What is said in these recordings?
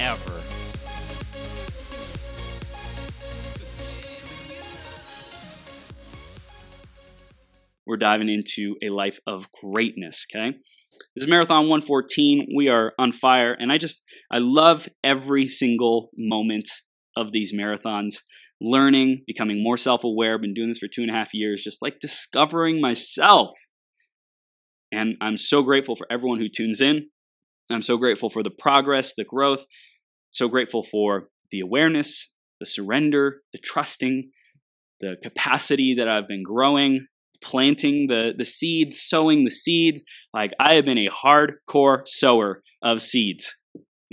ever. We're diving into a life of greatness, okay? This is Marathon 114. We are on fire, and I just, I love every single moment of these marathons. Learning, becoming more self aware. Been doing this for two and a half years, just like discovering myself. And I'm so grateful for everyone who tunes in. I'm so grateful for the progress, the growth, so grateful for the awareness, the surrender, the trusting, the capacity that I've been growing, planting the, the seeds, sowing the seeds. Like I have been a hardcore sower of seeds.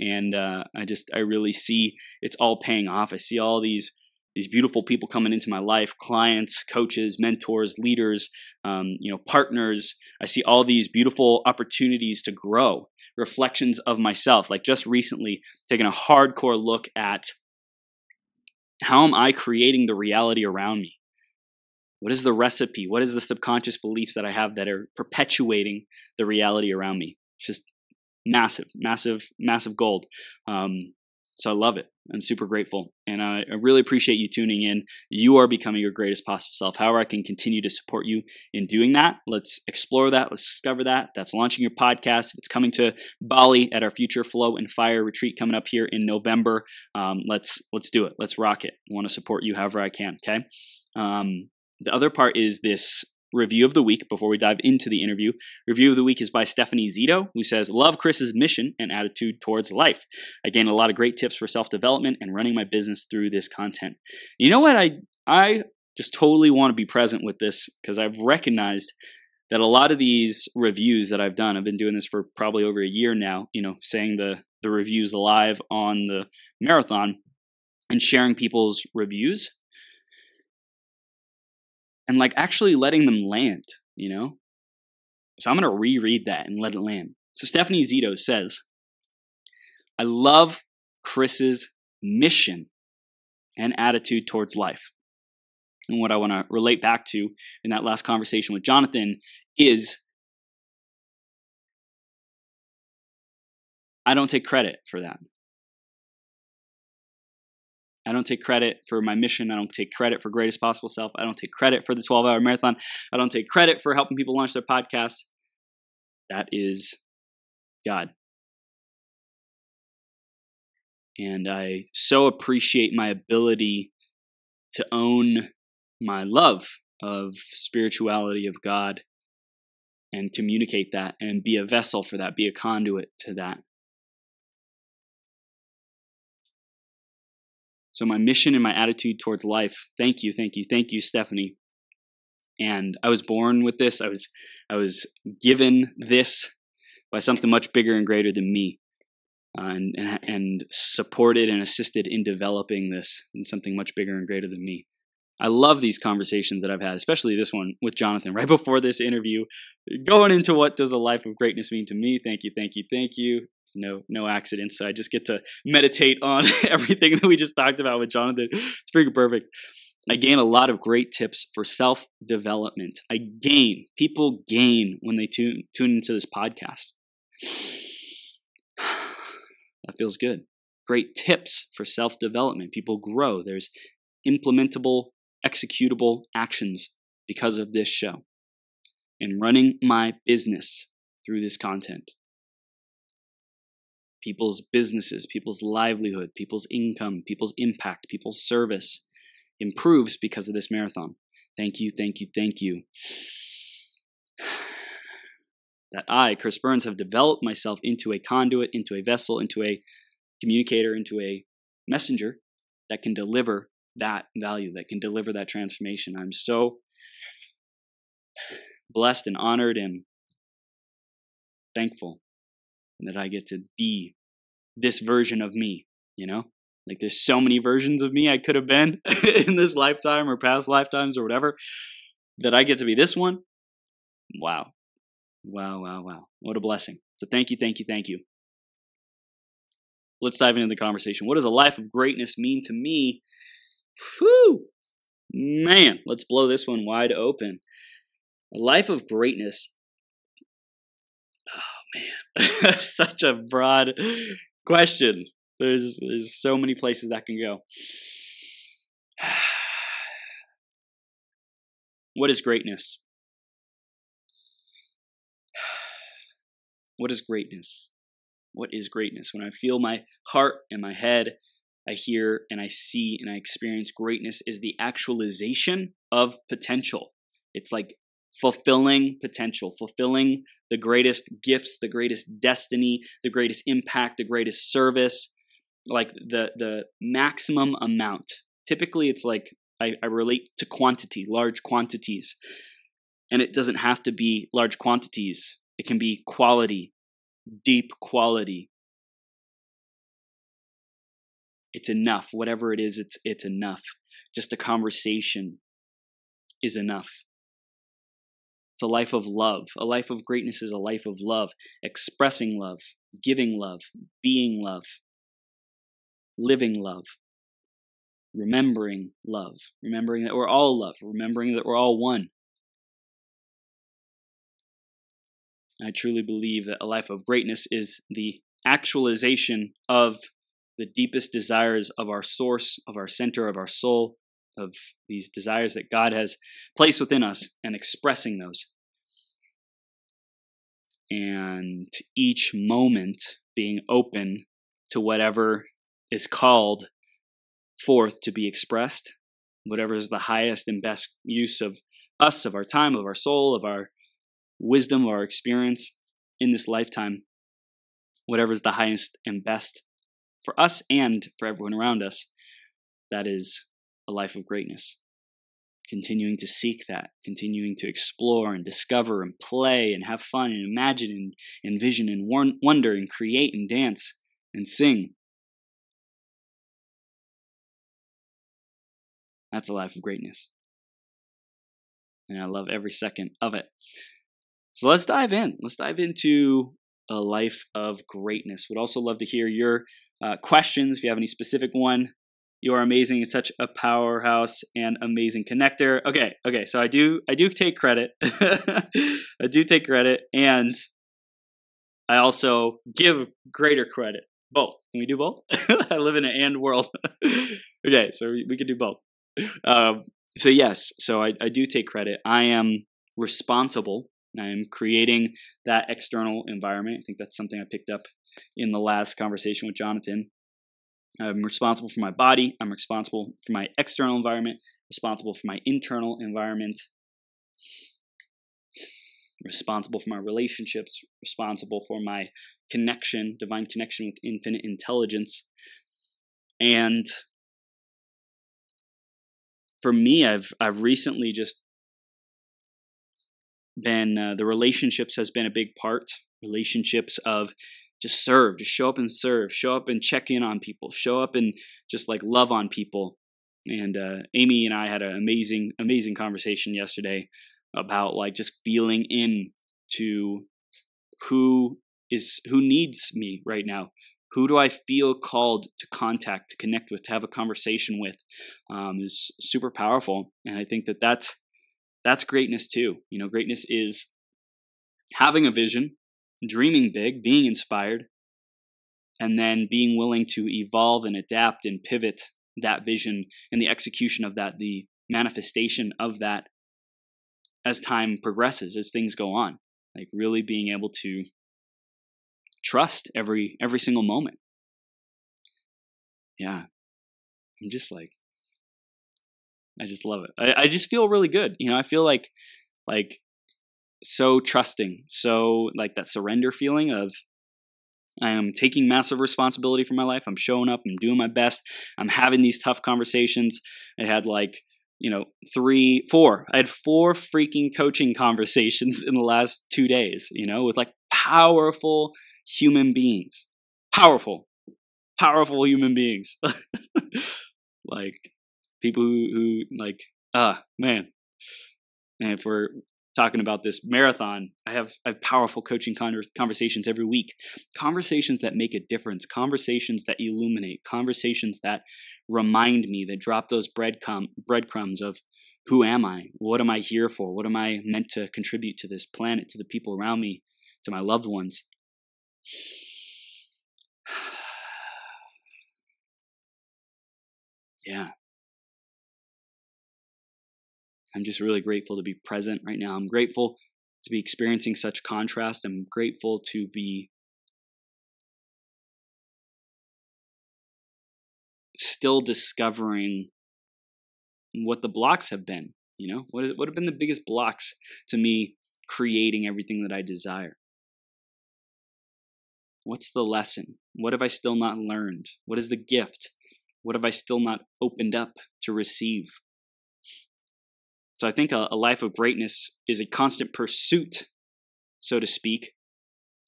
And uh, I just, I really see it's all paying off. I see all these these beautiful people coming into my life clients coaches mentors leaders um, you know partners i see all these beautiful opportunities to grow reflections of myself. Like just recently, taking a hardcore look at how am I creating the reality around me? What is the recipe? What is the subconscious beliefs that I have that are perpetuating the reality around me? It's just massive, massive, massive gold. Um, so I love it. I'm super grateful. And I, really appreciate you tuning in. You are becoming your greatest possible self. However, I can continue to support you in doing that. Let's explore that. Let's discover that. That's launching your podcast. If it's coming to Bali at our future Flow and Fire retreat coming up here in November, um, let's let's do it. Let's rock it. I want to support you however I can. Okay. Um, the other part is this review of the week before we dive into the interview. Review of the week is by Stephanie Zito, who says, Love Chris's mission and attitude towards life. I gained a lot of great tips for self development and running my business through this content. You know what? I, I just totally want to be present with this because I've recognized that a lot of these reviews that I've done, I've been doing this for probably over a year now, you know, saying the, the reviews live on the marathon and sharing people's reviews and like actually letting them land, you know? So I'm going to reread that and let it land. So Stephanie Zito says, I love Chris's mission and attitude towards life. And what I want to relate back to in that last conversation with Jonathan is I don't take credit for that. I don't take credit for my mission. I don't take credit for greatest possible self. I don't take credit for the 12 hour marathon. I don't take credit for helping people launch their podcasts. That is God. And I so appreciate my ability to own my love of spirituality, of God, and communicate that and be a vessel for that, be a conduit to that. So, my mission and my attitude towards life. Thank you, thank you, thank you, Stephanie. And I was born with this. I was, I was given this by something much bigger and greater than me, uh, and, and and supported and assisted in developing this in something much bigger and greater than me. I love these conversations that I've had, especially this one with Jonathan right before this interview, going into what does a life of greatness mean to me. Thank you, thank you, thank you. It's no no accident, so I just get to meditate on everything that we just talked about with Jonathan. It's pretty perfect. I gain a lot of great tips for self development. I gain people gain when they tune tune into this podcast. That feels good. Great tips for self development. People grow. There's implementable executable actions because of this show and running my business through this content. People's businesses, people's livelihood, people's income, people's impact, people's service improves because of this marathon. Thank you, thank you, thank you. That I, Chris Burns, have developed myself into a conduit, into a vessel, into a communicator, into a messenger that can deliver that value, that can deliver that transformation. I'm so blessed and honored and thankful that I get to be this version of me you know? Like there's so many versions of me I could have been in this lifetime or past lifetimes or whatever that I get to be this one. Wow. Wow, wow, wow. What a blessing. So thank you, thank you, thank you. Let's dive into the conversation. What does a life of greatness mean to me? Whew. Man, let's blow this one wide open. A life of greatness. Oh man, such a broad question. There's there's so many places that can go. what is greatness? What is greatness? What is greatness? When I feel my heart and my head, I hear and I see and I experience greatness is the actualization of potential. It's like fulfilling potential, fulfilling the greatest gifts, the greatest destiny, the greatest impact, the greatest service, like the the maximum amount. Typically it's like I, I relate to quantity, large quantities. And it doesn't have to be large quantities. It can be quality, deep quality. It's enough. Whatever it is, it's it's enough. Just a conversation is enough. It's a life of love. A life of greatness is a life of love, expressing love, giving love, being love, living love, remembering love, remembering that we're all love, remembering that we're all one. I truly believe that a life of greatness is the actualization of the deepest desires of our source, of our center, of our soul, of these desires that God has placed within us and expressing those. And each moment being open to whatever is called forth to be expressed, whatever is the highest and best use of us, of our time, of our soul, of our wisdom, of our experience in this lifetime, whatever is the highest and best for us and for everyone around us, that is a life of greatness. Continuing to seek that, continuing to explore and discover and play and have fun and imagine and envision and wonder and create and dance and sing That's a life of greatness. And I love every second of it. So let's dive in. Let's dive into a life of greatness. Would also love to hear your uh, questions. If you have any specific one, you are amazing. It's such a powerhouse and amazing connector. Okay, okay. So I do, I do take credit. I do take credit, and I also give greater credit. Both. Can we do both? I live in an and world. okay, so we, we can do both um, so yes, so I, I do take credit. I am responsible. I am creating that external environment. I think that's something I picked up in the last conversation with Jonathan. I'm responsible for my body. I'm responsible for my external environment. Responsible for my internal environment. Responsible for my relationships. Responsible for my connection, divine connection with infinite intelligence. And for me, I've I've recently just been uh, the relationships has been a big part. Relationships of just serve, just show up and serve, show up and check in on people, show up and just like love on people. And uh, Amy and I had an amazing, amazing conversation yesterday about like just feeling in to who is who needs me right now who do I feel called to contact, to connect with, to have a conversation with, um, is super powerful. And I think that that's that's greatness too. You know, greatness is having a vision, dreaming big, being inspired, and then being willing to evolve and adapt and pivot that vision and the execution of that, the manifestation of that as time progresses, as things go on. Like really being able to trust every every single moment. Yeah. I'm just like I just love it. I, I just feel really good. You know, I feel like like so trusting, so like that surrender feeling of I am taking massive responsibility for my life. I'm showing up. I'm doing my best. I'm having these tough conversations. I had like, you know, three, four. I had four freaking coaching conversations in the last two days, you know, with like powerful human beings. Powerful. powerful human beings. like people who, who like, ah, man. And if we're talking about this marathon, I have I have powerful coaching conversations every week. Conversations that make a difference, conversations that illuminate, conversations that remind me, that drop those breadcrumb, breadcrumbs of who am I? What am I here for? What am I meant to contribute to this planet, to the people around me, to my loved ones? yeah. I'm just really grateful to be present right now. I'm grateful to be experiencing such contrast. I'm grateful to be still discovering what the blocks have been. You know, what, is, what have been the biggest blocks to me creating everything that I desire? What's the lesson? What have I still not learned? What is the gift? What have I still not opened up to receive? So I think a, a life of greatness is a constant pursuit, so to speak,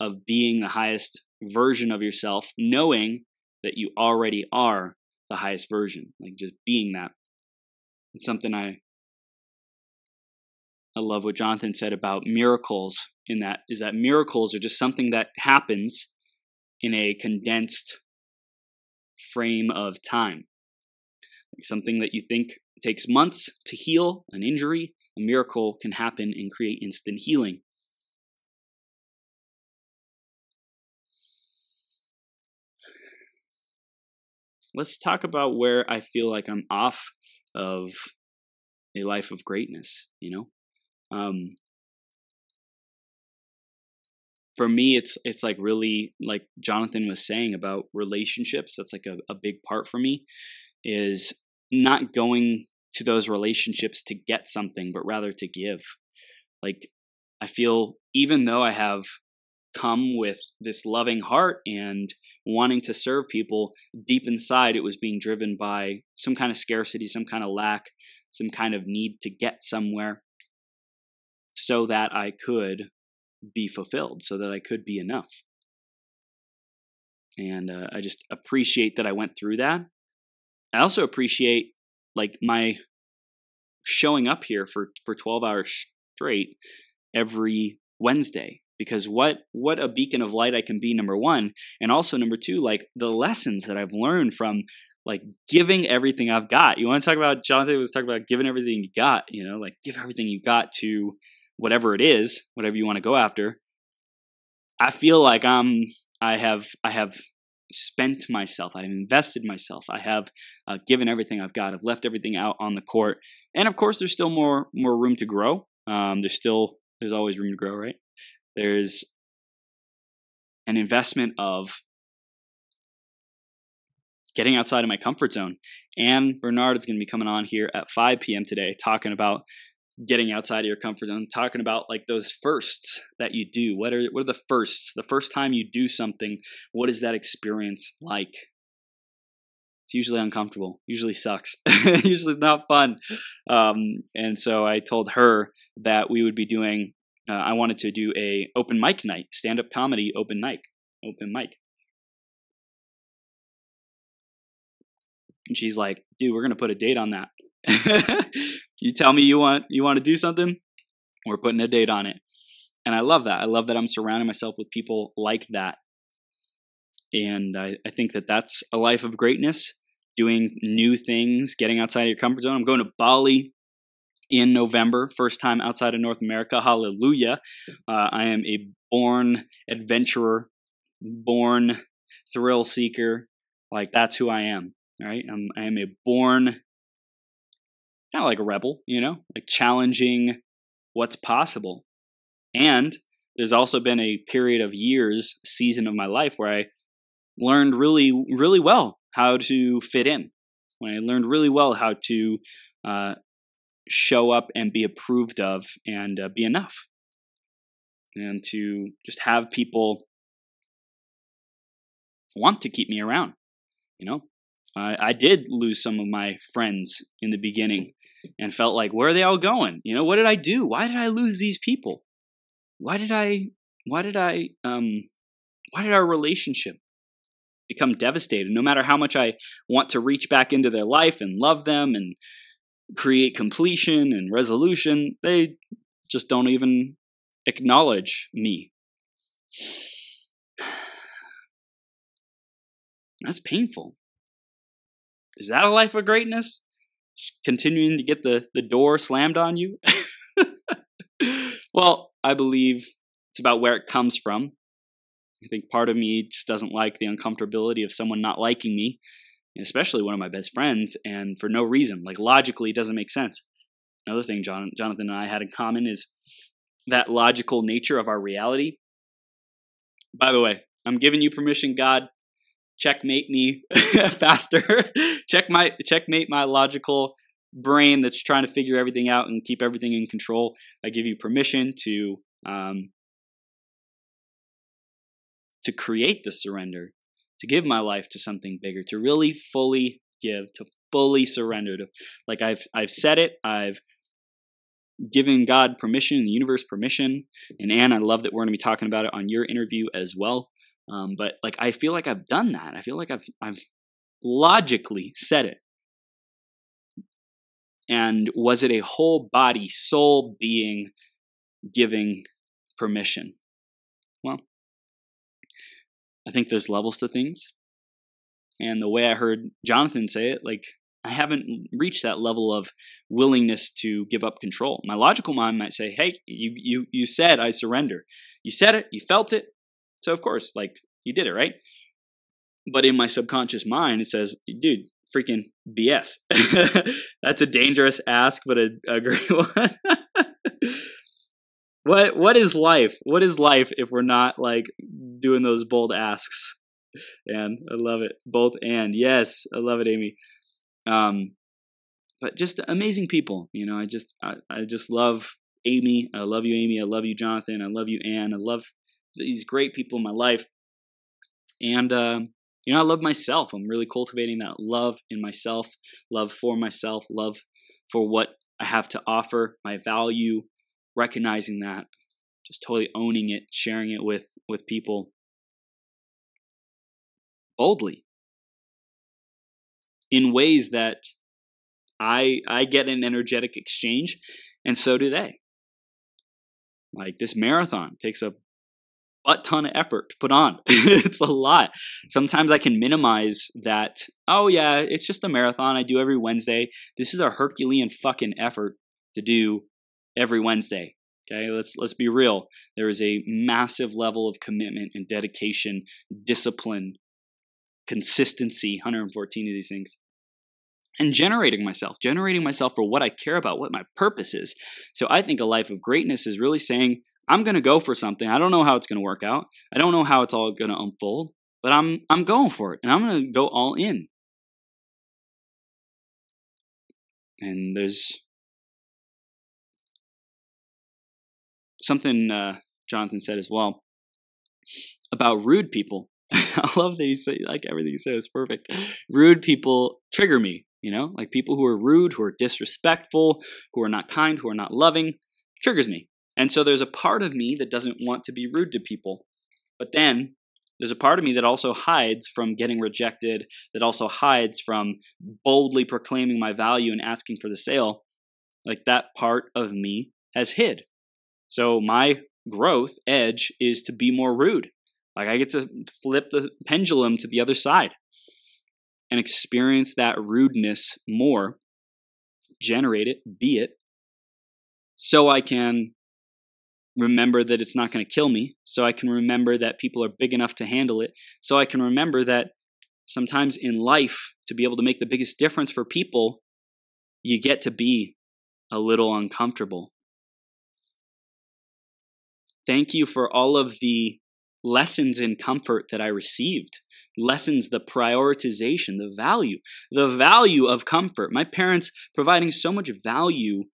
of being the highest version of yourself, knowing that you already are the highest version, like just being that. It's something I I love what Jonathan said about miracles in that is that miracles are just something that happens in a condensed frame of time. Something that you think takes months to heal an injury, a miracle can happen and create instant healing. Let's talk about where I feel like I'm off of a life of greatness, you know? Um, for me it's it's like really like jonathan was saying about relationships that's like a, a big part for me is not going to those relationships to get something, but rather to give. Like, I feel even though I have come with this loving heart and wanting to serve people, deep inside it was being driven by some kind of scarcity, some kind of lack, some kind of need to get somewhere so that I could be fulfilled, so that I could be enough. And uh, I just appreciate that I went through that. I also appreciate like my showing up here for for 12 hours straight every Wednesday because what what a beacon of light I can be number 1 and also number 2 like the lessons that I've learned from like giving everything I've got. You want to talk about Jonathan was talking about giving everything you got, you know, like give everything you got to whatever it is, whatever you want to go after. I feel like I'm I have I have spent myself. I've invested myself. I have uh, given everything I've got. I've left everything out on the court, and of course, there's still more more room to grow. Um, there's still there's always room to grow, right? There's an investment of getting outside of my comfort zone. And Bernard is going to be coming on here at 5 p.m. today talking about getting outside of your comfort zone, talking about like those firsts that you do. What are what are the firsts? The first time you do something, what is that experience like? It's usually uncomfortable. Usually sucks. usually not fun. Um, and so I told her that we would be doing. Uh, I wanted to do a open mic night, stand up comedy open mic, open mic. And she's like, "Dude, we're gonna put a date on that." you tell me you want you want to do something, we're putting a date on it. And I love that. I love that I'm surrounding myself with people like that. And I, I think that that's a life of greatness, doing new things, getting outside of your comfort zone. I'm going to Bali in November, first time outside of North America. Hallelujah. Uh, I am a born adventurer, born thrill seeker. Like, that's who I am. Right? I'm, I am a born kind of like a rebel, you know, like challenging what's possible. And there's also been a period of years, season of my life where I learned really, really well how to fit in. When I learned really well how to uh, show up and be approved of and uh, be enough. And to just have people want to keep me around, you know, I, I did lose some of my friends in the beginning and felt like, where are they all going? You know, what did I do? Why did I lose these people? Why did I, why did I, um, why did our relationship become devastated. No matter how much I want to reach back into their life and love them and create completion and resolution, they just don't even acknowledge me. That's painful. Is that a life of greatness? Continuing to get the, the door slammed on you? well, I believe it's about where it comes from. I think part of me just doesn't like the uncomfortability of someone not liking me, especially one of my best friends, and for no reason. Like logically, it doesn't make sense. Another thing John, Jonathan and I had in common is that logical nature of our reality. By the way, I'm giving you permission, God. Checkmate me faster. Check my checkmate my logical brain that's trying to figure everything out and keep everything in control. I give you permission to um, to create the surrender, to give my life to something bigger, to really fully give, to fully surrender. To, like I've I've said it, I've given God permission, the universe permission. And Anne, I love that we're going to be talking about it on your interview as well. Um, but like I feel like I've done that. I feel like I've I've logically said it. And was it a whole body, soul being giving permission? Well, I think there's levels to things. And the way I heard Jonathan say it, like I haven't reached that level of willingness to give up control. My logical mind might say, "Hey, you you you said I surrender. You said it, you felt it. So of course, like you did it, right?" But in my subconscious mind, it says, "Dude, freaking BS." That's a dangerous ask, but a, a great one. what what is life? What is life if we're not like doing those bold asks? And I love it. Both and yes, I love it, Amy. Um, but just amazing people. You know, I just I, I just love Amy. I love you, Amy. I love you, Jonathan. I love you, Anne. I love these great people in my life. And uh, you know, I love myself. I'm really cultivating that love in myself, love for myself, love for what I have to offer, my value, recognizing that, just totally owning it, sharing it with with people boldly in ways that I I get an energetic exchange and so do they. Like this marathon takes a butt ton of effort to put on. it's a lot. Sometimes I can minimize that. Oh yeah, it's just a marathon I do every Wednesday. This is a Herculean fucking effort to do every Wednesday. Okay, let's let's be real. There is a massive level of commitment and dedication, discipline, consistency, 114 of these things. And generating myself, generating myself for what I care about, what my purpose is. So I think a life of greatness is really saying, I'm going to go for something. I don't know how it's going to work out. I don't know how it's all going to unfold, but I'm I'm going for it and I'm going to go all in. And there's something uh, Jonathan said as well about rude people. I love that he said like everything he said is perfect. Rude people trigger me, you know, like people who are rude, who are disrespectful, who are not kind, who are not loving, triggers me. And so there's a part of me that doesn't want to be rude to people. But then there's a part of me that also hides from getting rejected, that also hides from boldly proclaiming my value and asking for the sale. Like that part of me has hid. So my growth edge is to be more rude, like I get to flip the pendulum to the other side and experience that rudeness more, generate it, be it, so I can remember that it's not going to kill me, so I can remember that people are big enough to handle it, so I can remember that sometimes in life, to be able to make the biggest difference for people, you get to be a little uncomfortable. Thank you for all of the lessons in comfort that I received, lessons the prioritization, the value, the value of comfort. My parents providing so much value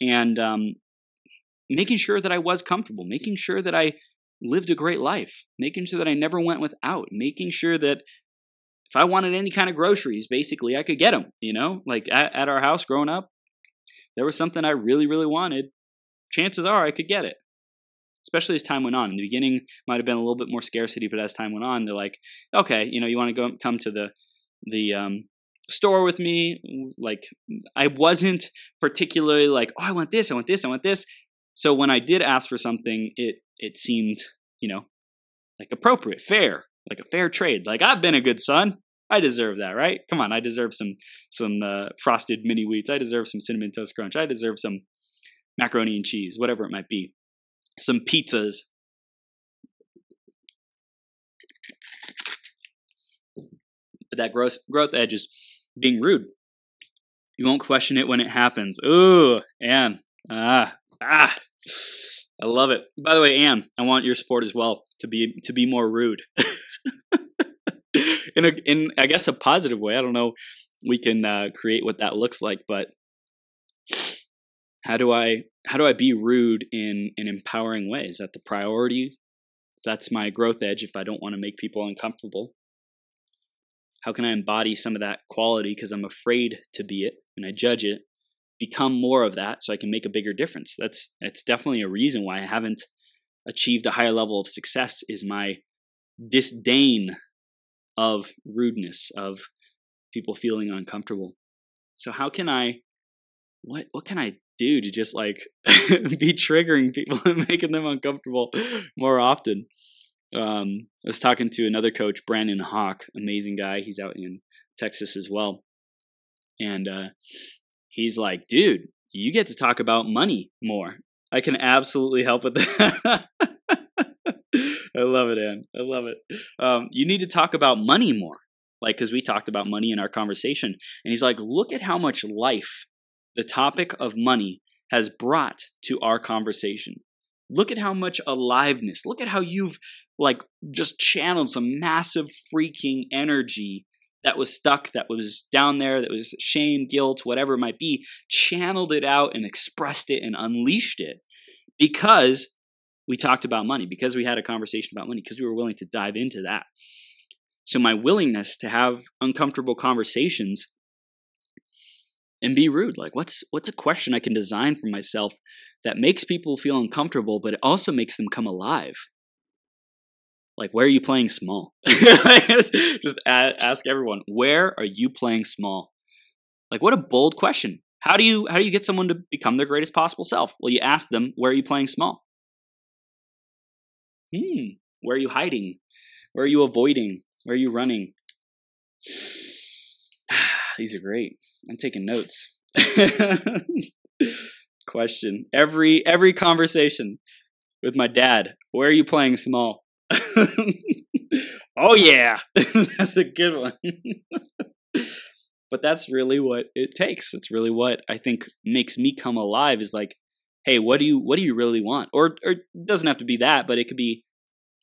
and um, making sure that I was comfortable, making sure that I lived a great life, making sure that I never went without, making sure that if I wanted any kind of groceries, basically I could get them. You know, like at, at our house growing up, there was something I really, really wanted. Chances are I could get it. especially as time went on. In the beginning, might have been a little bit more scarcity, but as time went on, they're like, okay, you know, you want to go come to the the um, store with me. Like, I wasn't particularly like, oh, I want this, I want this, I want this. So when I did ask for something, it it seemed, you know, like appropriate, fair, like a fair trade. Like I've been a good son. I deserve that, right? Come on, I deserve some some uh, frosted mini wheats. I deserve some cinnamon toast crunch. I deserve some macaroni and cheese, whatever it might be. Some pizzas. But that growth growth edge is being rude. You won't question it when it happens. Ooh, Anne. Ah, ah. I love it. By the way, Anne, I want your support as well to be to be more rude. in a in I guess a positive way. I don't know. We can uh, create what that looks like, but how do I how do I be rude in an empowering way? Is that the priority? That's my growth edge. If I don't want to make people uncomfortable, how can I embody some of that quality because I'm afraid to be it and I judge it? Become more of that so I can make a bigger difference. That's that's definitely a reason why I haven't achieved a higher level of success. Is my disdain of rudeness, of people feeling uncomfortable. So how can I what what can I do to just like be triggering people and making them uncomfortable more often? Um, I was talking to another coach, Brandon Hawk, amazing guy. He's out in Texas as well. And uh, he's like, dude, you get to talk about money more. I can absolutely help with that. I love it, Anne. I love it. Um, you need to talk about money more, like because we talked about money in our conversation, and he's like, look at how much life the topic of money has brought to our conversation. Look at how much aliveness. Look at how you've like just channeled some massive freaking energy that was stuck, that was down there, that was shame, guilt, whatever it might be, channeled it out and expressed it and unleashed it because we talked about money, because we had a conversation about money, because we were willing to dive into that. So, my willingness to have uncomfortable conversations and be rude like what's what's a question i can design for myself that makes people feel uncomfortable but it also makes them come alive like where are you playing small? Just ask everyone where are you playing small? Like what a bold question. How do you how do you get someone to become their greatest possible self? Well you ask them where are you playing small? Hmm where are you hiding? Where are you avoiding? Where are you running? These are great. I'm taking notes. Question. Every every conversation with my dad where are you playing small oh yeah, that's a good one. but that's really what it takes. It's really what I think makes me come alive. Is like, hey, what do you what do you really want? Or or it doesn't have to be that, but it could be,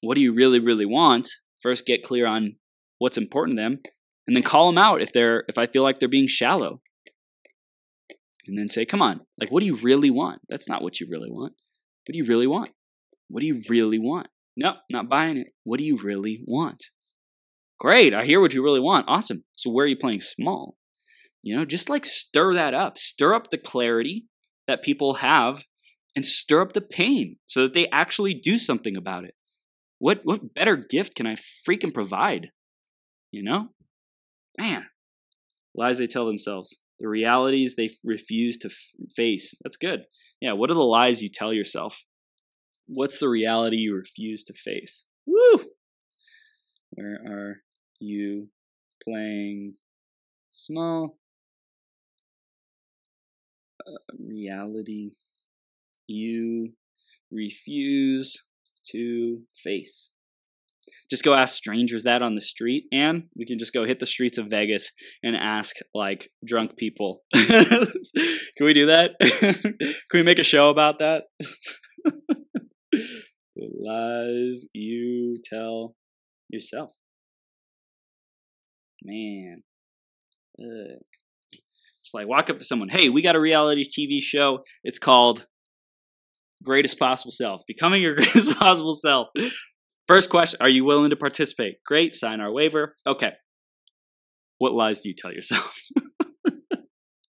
what do you really really want? First, get clear on what's important to them, and then call them out if they're if I feel like they're being shallow. And then say, come on, like, what do you really want? That's not what you really want. What do you really want? What do you really want? Nope, not buying it. What do you really want? Great, I hear what you really want. Awesome. So where are you playing small? You know, just like stir that up. Stir up the clarity that people have and stir up the pain so that they actually do something about it. What what better gift can I freaking provide? You know? Man. Lies they tell themselves. The realities they refuse to f- face. That's good. Yeah, what are the lies you tell yourself? What's the reality you refuse to face? Woo! Where are you playing small? Uh, reality you refuse to face. Just go ask strangers that on the street, and we can just go hit the streets of Vegas and ask like drunk people. can we do that? can we make a show about that? the lies you tell yourself. Man. Ugh. It's like walk up to someone, hey, we got a reality TV show. It's called Greatest Possible Self. Becoming your greatest possible self. First question Are you willing to participate? Great. Sign our waiver. Okay. What lies do you tell yourself?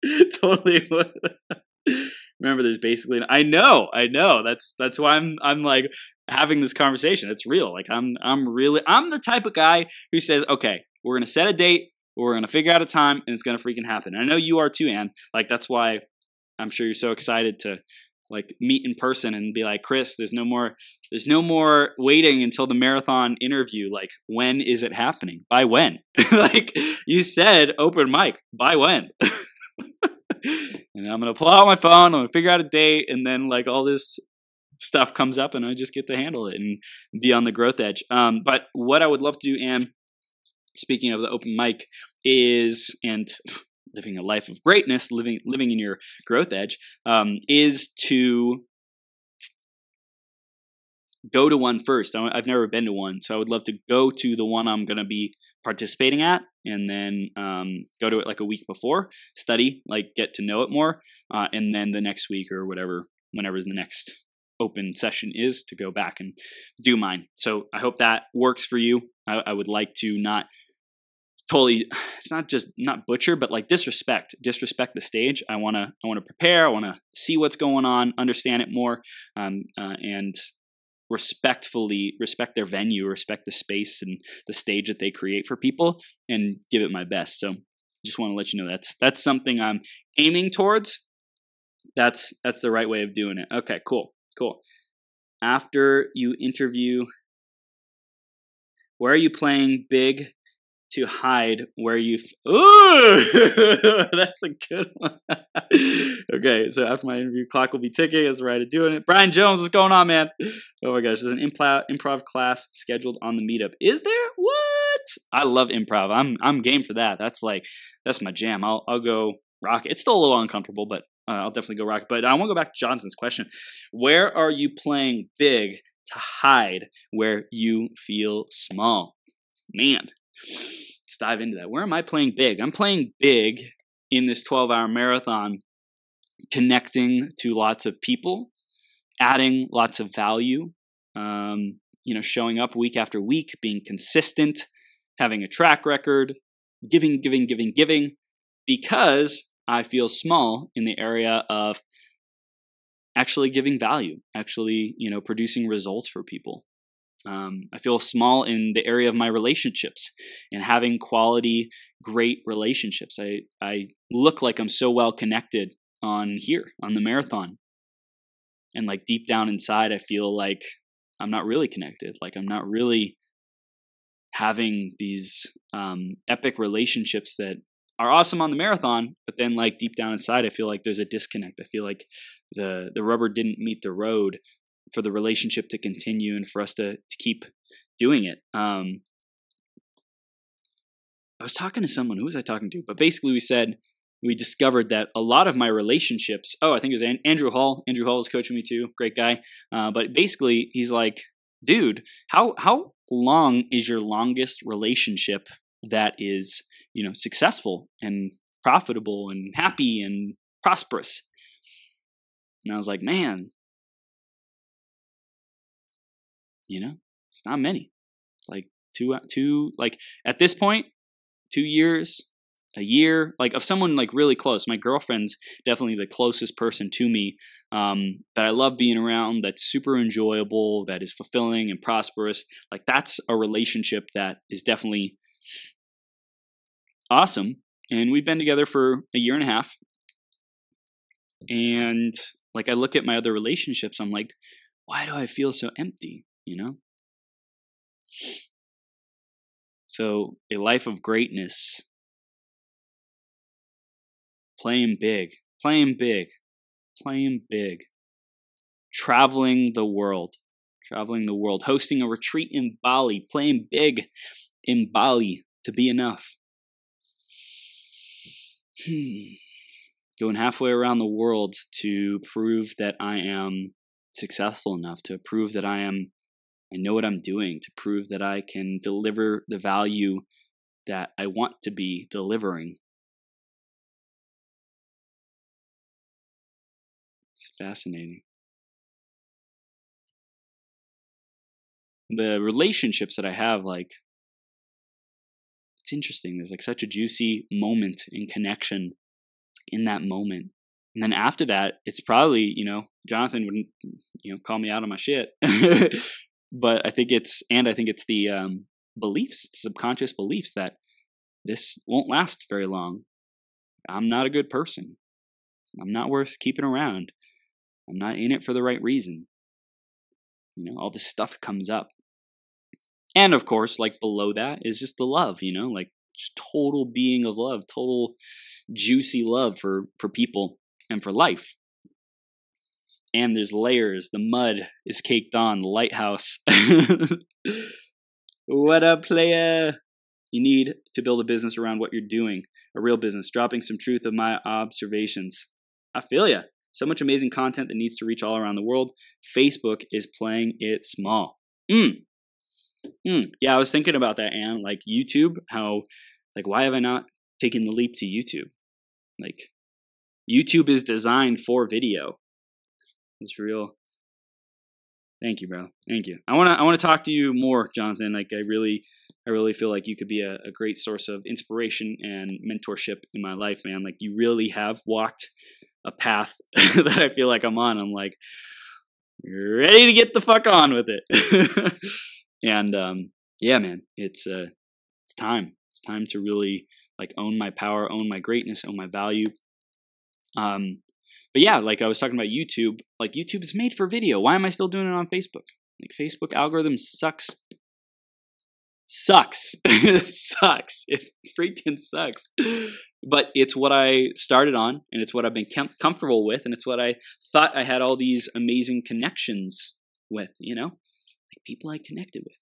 totally. remember there's basically I know, I know. That's that's why I'm I'm like having this conversation. It's real. Like I'm I'm really I'm the type of guy who says, "Okay, we're going to set a date, we're going to figure out a time and it's going to freaking happen." And I know you are too, Anne. Like that's why I'm sure you're so excited to like meet in person and be like, "Chris, there's no more there's no more waiting until the marathon interview. Like, when is it happening? By when? like you said, open mic. By when? and I'm gonna pull out my phone. I'm gonna figure out a date, and then like all this stuff comes up, and I just get to handle it and be on the growth edge. Um, but what I would love to do, and speaking of the open mic, is and living a life of greatness, living living in your growth edge, um, is to go to one first. I've never been to one, so I would love to go to the one I'm to be participating at, and then um, go to it like a week before, study, like get to know it more, uh, and then the next week or whatever, whenever the next open session is, to go back and do mine. So I hope that works for you. I, I would like to not totally it's not just not butcher but like disrespect disrespect the stage i want to i want to prepare i want to see what's going on understand it more um, uh, and respectfully respect their venue, respect the space and the stage that they create for people, and give it my best. So just want to let you know that's that's something I'm aiming towards. That's that's the right way of doing it. Okay, cool, cool. After you interview, where are you playing big to hide where you. F- Ooh, that's a good one. okay, so after my interview, clock will be ticking. That's right of doing it. Brian Jones, what's going on, man? Oh my gosh, there's an improv improv class scheduled on the meetup. Is there? What? I love improv. I'm I'm game for that. That's like that's my jam. I'll I'll go rock. It's still a little uncomfortable, but uh, I'll definitely go rock. But I want to go back to Johnson's question. Where are you playing big to hide where you feel small? Man, let's dive into that. Where am I playing big? I'm playing big in this 12 hour marathon, connecting to lots of people, adding lots of value, um, you know, showing up week after week, being consistent, having a track record, giving, giving, giving, giving, because I feel small in the area of actually giving value, actually, you know, producing results for people. Um, I feel small in the area of my relationships and having quality, great relationships. I, I look like I'm so well connected on here, on the marathon. And like deep down inside, I feel like I'm not really connected. Like I'm not really having these um, epic relationships that are awesome on the marathon, but then like deep down inside, I feel like there's a disconnect. I feel like the the rubber didn't meet the road for the relationship to continue and for us to to keep doing it. Um, I was talking to someone. Who was I talking to? But basically, we said we discovered that a lot of my relationships. Oh, I think it was Andrew Hall. Andrew Hall is coaching me too. Great guy. Uh, but basically, he's like, dude, how how long is your longest relationship that is you know successful and profitable and happy and prosperous? And I was like, man, you know, it's not many. It's like two, two, like at this point, two years, a year, like of someone like really close. My girlfriend's definitely the closest person to me um, that I love being around. That's super enjoyable. That is fulfilling and prosperous. Like that's a relationship that is definitely awesome. And we've been together for a year and a half. And like I look at my other relationships, I'm like, why do I feel so empty? You know? So, a life of greatness, playing big, playing big, playing big, traveling the world, traveling the world, hosting a retreat in Bali, playing big in Bali to be enough. Hmm. Going halfway around the world to prove that I am successful enough, to prove that I am I know what I'm doing to prove that I can deliver the value that I want to be delivering. It's fascinating. The relationships that I have, like, it's interesting. There's like such a juicy moment in connection in that moment. And then after that, it's probably, you know, Jonathan wouldn't, you know, call me out on my shit. but I think it's, and I think it's the um, beliefs, subconscious beliefs that this won't last very long. I'm not a good person. I'm not worth keeping around. I'm not in it for the right reason. You know, all this stuff comes up. And of course, like below that is just the love, you know, like just total being of love, total juicy love for for people and for life. And there's layers. The mud is caked on the lighthouse. what up, player? You need to build a business around what you're doing, a real business, dropping some truth of my observations. I feel ya. So much amazing content that needs to reach all around the world. Facebook is playing it small. Mm. Mm. Yeah, I was thinking about that, and like YouTube, how, like, why have I not taken the leap to YouTube? Like, YouTube is designed for video. It's real. Thank you, bro. Thank you. I wanna I wanna talk to you more, Jonathan. Like, I really I really feel like you could be a, a great source of inspiration and mentorship in my life, man. Like, you really have walked a path that I feel like I'm on. I'm like ready to get the fuck on with it. and um, yeah, man, it's uh, it's time. It's time to really like own my power, own my greatness, own my value. Um, but yeah, like I was talking about YouTube, like YouTube is made for video. Why am I still doing it on Facebook? Like Facebook algorithm sucks. Sucks. sucks. It freaking sucks. But it's what I started on, and it's what I've been com- comfortable with, and it's what I thought I had all these amazing connections with, you know? Like people I connected with.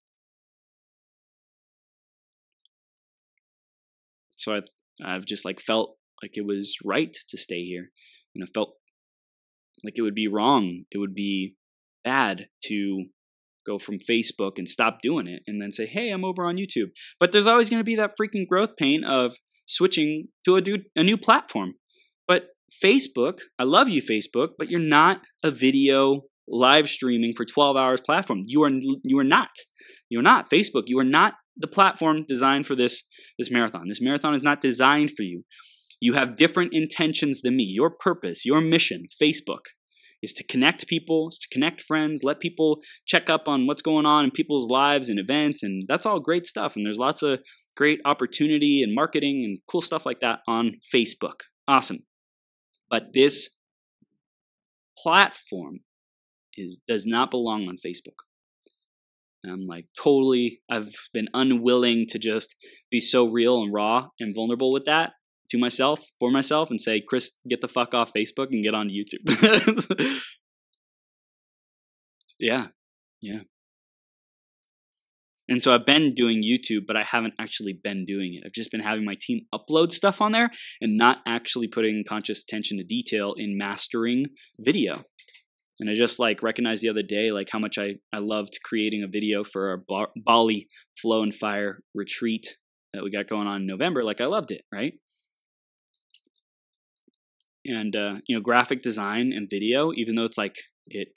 So I, I've just like felt like it was right to stay here. And I felt like it would be wrong. It would be bad to go from Facebook and stop doing it and then say, hey, I'm over on YouTube. But there's always going to be that freaking growth pain of switching to a, new, a new platform. But Facebook, I love you, Facebook, but you're not a video live streaming for 12 hours platform. You are you are not. You are not Facebook. You are not the platform designed for this this marathon. This marathon is not designed for you. You have different intentions than me. Your purpose, your mission, Facebook, is to connect people, is to connect friends, let people check up on what's going on in people's lives and events. And that's all great stuff. And there's lots of great opportunity and marketing and cool stuff like that on Facebook. Awesome. But this platform is does not belong on Facebook. I'm like totally I've been unwilling to just be so real and raw and vulnerable with that to myself for myself and say, Chris, get the fuck off Facebook and get on YouTube. yeah. Yeah. And so I've been doing YouTube, but I haven't actually been doing it. I've just been having my team upload stuff on there and not actually putting conscious attention to detail in mastering video. And I just like recognized the other day like how much I, I loved creating a video for our Bali Flow and Fire retreat that we got going on in November. Like I loved it, right? And uh, you know, graphic design and video, even though it's like it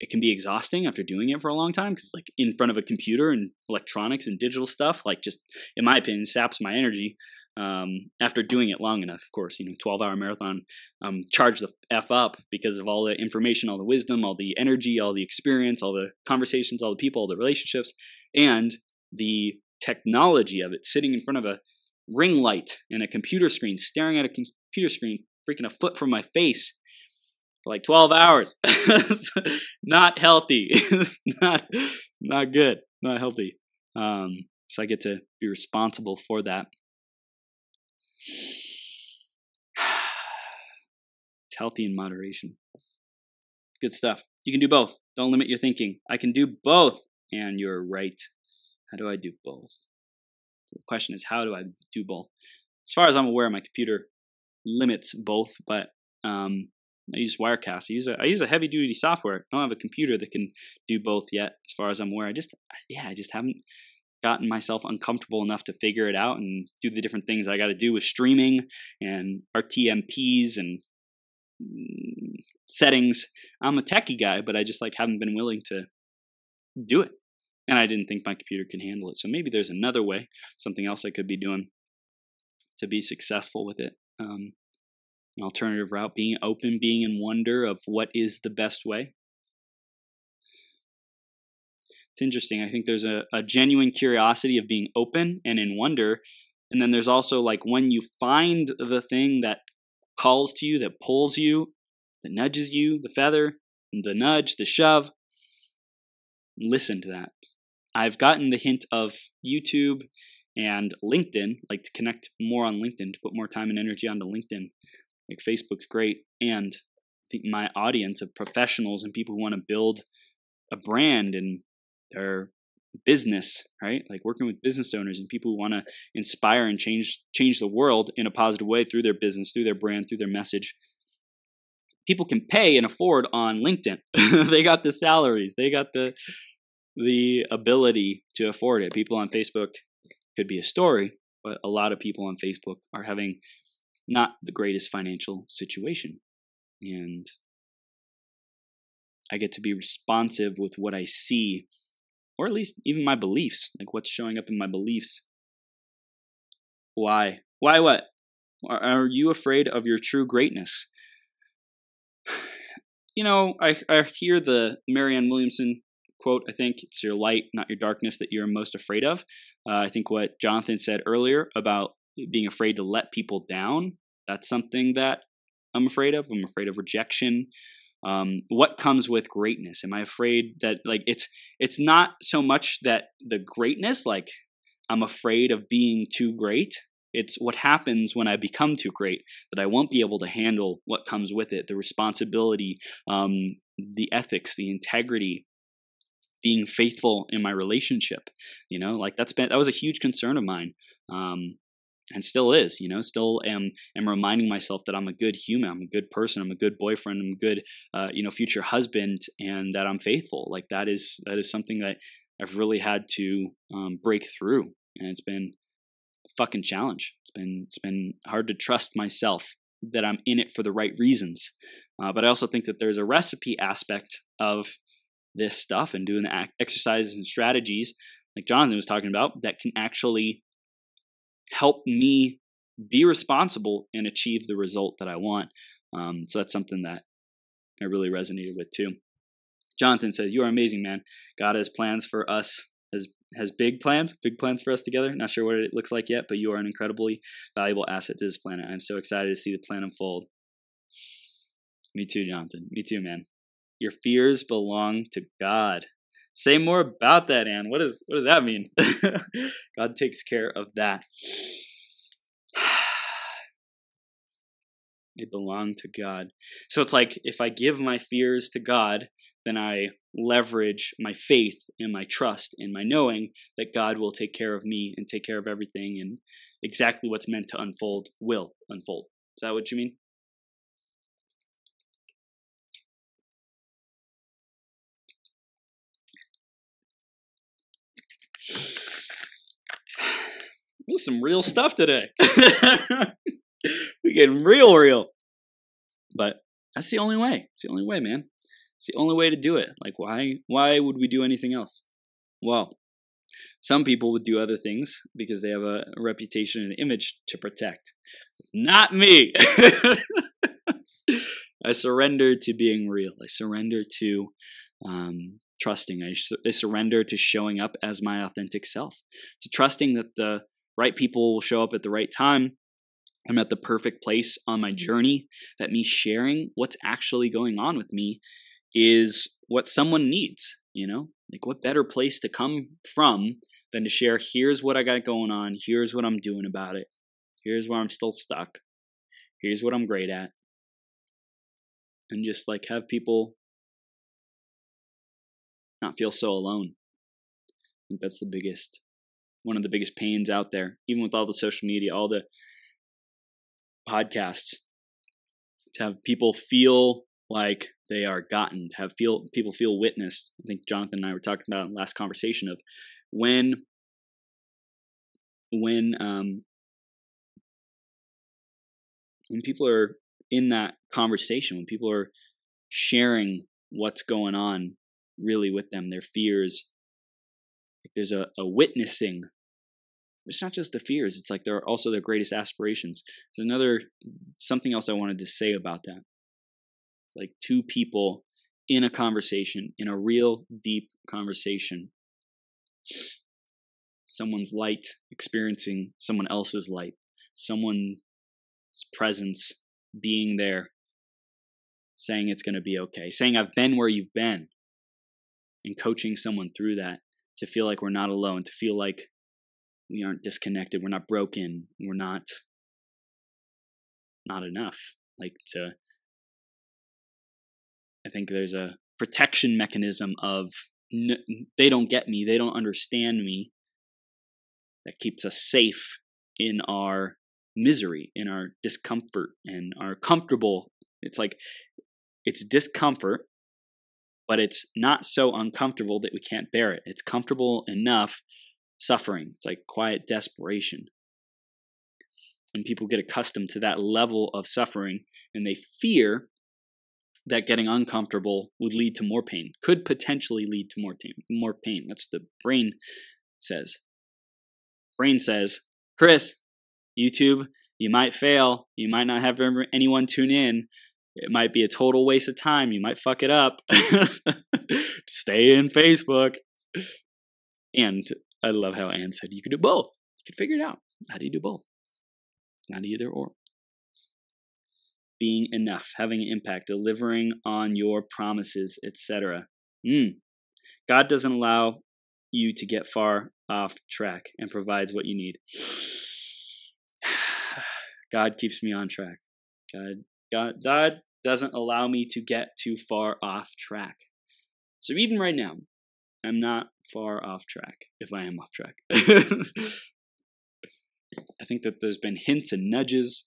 it can be exhausting after doing it for a long time because like in front of a computer and electronics and digital stuff like just in my opinion saps my energy um, after doing it long enough of course you know 12 hour marathon um, charge the f up because of all the information all the wisdom all the energy all the experience all the conversations all the people all the relationships and the technology of it sitting in front of a ring light and a computer screen staring at a computer screen freaking a foot from my face for like 12 hours. not healthy. not not good. Not healthy. Um, so I get to be responsible for that. It's healthy in moderation. Good stuff. You can do both. Don't limit your thinking. I can do both. And you're right. How do I do both? So the question is, how do I do both? As far as I'm aware, my computer limits both, but um, I use Wirecast. I use a I use a heavy duty software. I don't have a computer that can do both yet, as far as I'm aware. I just yeah, I just haven't gotten myself uncomfortable enough to figure it out and do the different things I got to do with streaming and RTMPs and mm, settings. I'm a techie guy, but I just like haven't been willing to do it. And I didn't think my computer could handle it. So maybe there's another way, something else I could be doing to be successful with it. Um, an alternative route, being open, being in wonder of what is the best way. It's interesting. I think there's a, a genuine curiosity of being open and in wonder. And then there's also like when you find the thing that calls to you, that pulls you, that nudges you, the feather, the nudge, the shove, listen to that. I've gotten the hint of YouTube and LinkedIn, like to connect more on LinkedIn, to put more time and energy onto LinkedIn. Like Facebook's great. And I think my audience of professionals and people who want to build a brand and their business, right? Like working with business owners and people who want to inspire and change change the world in a positive way through their business, through their brand, through their message. People can pay and afford on LinkedIn. they got the salaries, they got the the ability to afford it. People on Facebook could be a story, but a lot of people on Facebook are having not the greatest financial situation. And I get to be responsive with what I see, or at least even my beliefs, like what's showing up in my beliefs. Why? Why what? Are you afraid of your true greatness? You know, I, I hear the Marianne Williamson quote, I think it's your light, not your darkness, that you're most afraid of. Uh, I think what Jonathan said earlier about being afraid to let people down, that's something that I'm afraid of. I'm afraid of rejection. Um, what comes with greatness? Am I afraid that like it's it's not so much that the greatness, like I'm afraid of being too great. It's what happens when I become too great that I won't be able to handle what comes with it, the responsibility, um, the ethics, the integrity, being faithful in my relationship. You know, like that's been that was a huge concern of mine. Um, and still is, you know, still am am reminding myself that I'm a good human, I'm a good person, I'm a good boyfriend, I'm a good, uh, you know, future husband, and that I'm faithful. Like that is that is something that I've really had to um, break through, and it's been a fucking challenge. It's been it's been hard to trust myself that I'm in it for the right reasons, uh, but I also think that there's a recipe aspect of this stuff and doing the exercises and strategies like Jonathan was talking about that can actually help me be responsible and achieve the result that I want. Um, so that's something that I really resonated with too. Jonathan says, "You are amazing, man. God has plans for us. Has has big plans, big plans for us together. Not sure what it looks like yet, but you are an incredibly valuable asset to this planet. I'm so excited to see the plan unfold." Me too, Jonathan. Me too, man. Your fears belong to God. Say more about that, Anne. What, is, what does that mean? God takes care of that. they belong to God. So it's like if I give my fears to God, then I leverage my faith and my trust and my knowing that God will take care of me and take care of everything and exactly what's meant to unfold will unfold. Is that what you mean? This some real stuff today. we getting real, real. But that's the only way. It's the only way, man. It's the only way to do it. Like, why? Why would we do anything else? Well, some people would do other things because they have a reputation and image to protect. Not me. I surrender to being real. I surrender to um, trusting. I, I surrender to showing up as my authentic self, to trusting that the right people will show up at the right time. I'm at the perfect place on my journey, that me sharing what's actually going on with me is what someone needs, you know? Like, what better place to come from than to share, here's what I got going on, here's what I'm doing about it, here's where I'm still stuck, here's what I'm great at. And just like have people not feel so alone. I think that's the biggest, one of the biggest pains out there, even with all the social media, all the podcasts, to have people feel like they are gotten, to have feel people feel witnessed. I think Jonathan and I were talking about in last conversation of when when um when people are in that conversation, when people are sharing what's going on really with them, their fears. There's a, a witnessing it's not just the fears, it's like they're also their greatest aspirations. There's another something else I wanted to say about that. It's like two people in a conversation, in a real deep conversation. Someone's light experiencing someone else's light, someone's presence being there, saying it's going to be okay, saying I've been where you've been, and coaching someone through that to feel like we're not alone, to feel like we aren't disconnected, we're not broken, we're not not enough. Like to I think there's a protection mechanism of they don't get me, they don't understand me that keeps us safe in our misery, in our discomfort, and our comfortable. It's like it's discomfort, but it's not so uncomfortable that we can't bear it. It's comfortable enough suffering. It's like quiet desperation. And people get accustomed to that level of suffering and they fear that getting uncomfortable would lead to more pain, could potentially lead to more, pain, more pain. That's what the brain says. Brain says, Chris, YouTube, you might fail. You might not have anyone tune in. It might be a total waste of time. You might fuck it up. Stay in Facebook. And I love how Anne said you could do both. You could figure it out. How do you do both? Not either or. Being enough, having an impact, delivering on your promises, etc. Mm. God doesn't allow you to get far off track and provides what you need. God keeps me on track. God, God, God doesn't allow me to get too far off track. So even right now, I'm not far off track if I am off track. I think that there's been hints and nudges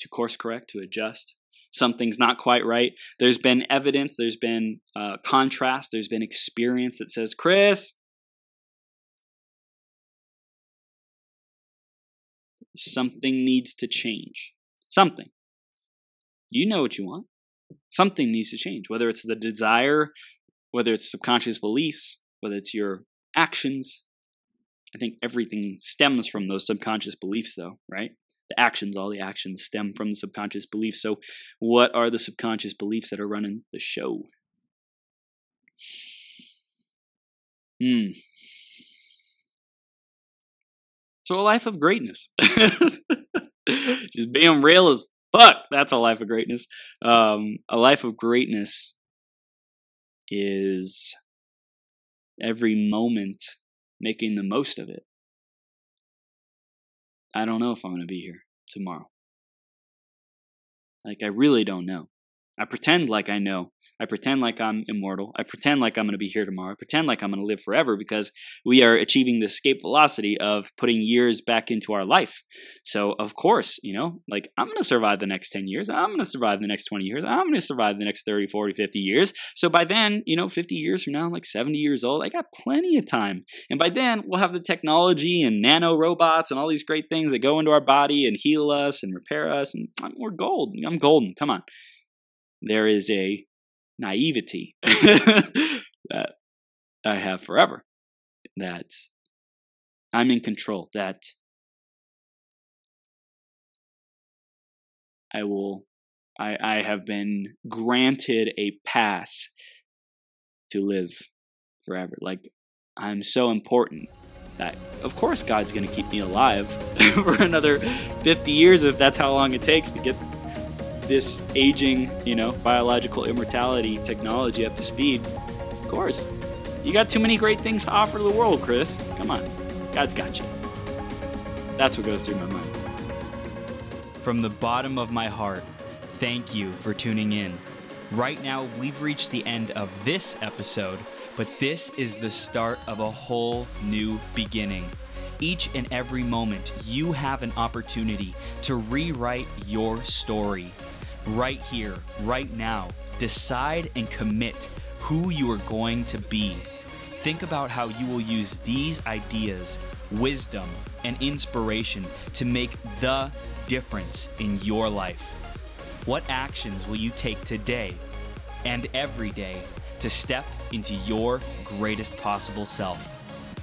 to course correct, to adjust. Something's not quite right. There's been evidence, there's been uh, contrast, there's been experience that says, Chris, something needs to change. Something. You know what you want. Something needs to change, whether it's the desire whether it's subconscious beliefs, whether it's your actions. I think everything stems from those subconscious beliefs, though, right? The actions, all the actions stem from the subconscious beliefs. So, what are the subconscious beliefs that are running the show? Hmm. So, a life of greatness. Just being real as fuck. That's a life of greatness. Um, a life of greatness is every moment making the most of it. I don't know if I'm going to be here tomorrow. Like, I really don't know. I pretend like I know I pretend like I'm immortal. I pretend like I'm going to be here tomorrow. I pretend like I'm going to live forever because we are achieving the escape velocity of putting years back into our life. So, of course, you know, like I'm going to survive the next 10 years. I'm going to survive the next 20 years. I'm going to survive the next 30, 40, 50 years. So by then, you know, 50 years from now, I'm like 70 years old, I got plenty of time. And by then, we'll have the technology and nano robots and all these great things that go into our body and heal us and repair us. And we're gold. I'm golden. Come on. There is a naivety that I have forever. That I'm in control, that I will, I, I have been granted a pass to live forever. Like, I'm so important that, of course, God's going to keep me alive for another 50 years if that's how long it takes to get this aging, you know, biological immortality technology up to speed, of course. You got too many great things to offer the world, Chris. Come on. God's got you. That's what goes through my mind. From the bottom of my heart, thank you for tuning in. Right now, we've reached the end of this episode, but this is the start of a whole new beginning. Each and every moment, you have an opportunity to rewrite your story right here, right now. Decide and commit who you are going to be. Think about how you will use these ideas, wisdom, and inspiration to make the difference in your life. What actions will you take today and every day to step into your greatest possible self?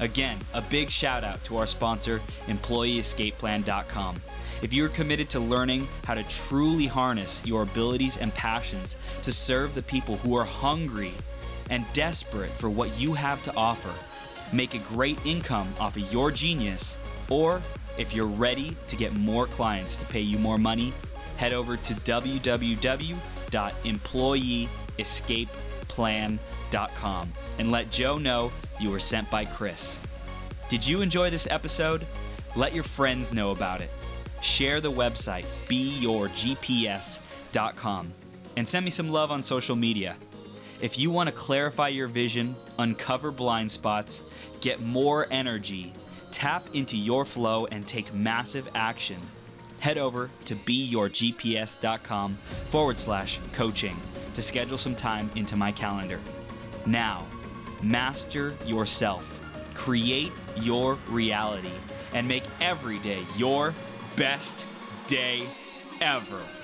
Again, a big shout out to our sponsor, EmployeeEscapePlan.com. If you're committed to learning how to truly harness your abilities and passions to serve the people who are hungry and desperate for what you have to offer, make a great income off of your genius, or if you're ready to get more clients to pay you more money, head over to www.employeeescapeplan.com and let Joe know you were sent by Chris. Did you enjoy this episode? Let your friends know about it. Share the website, beyourgps.com, and send me some love on social media. If you want to clarify your vision, uncover blind spots, get more energy, tap into your flow, and take massive action, head over to beyourgps.com forward slash coaching to schedule some time into my calendar. Now, master yourself, create your reality, and make every day your best day ever.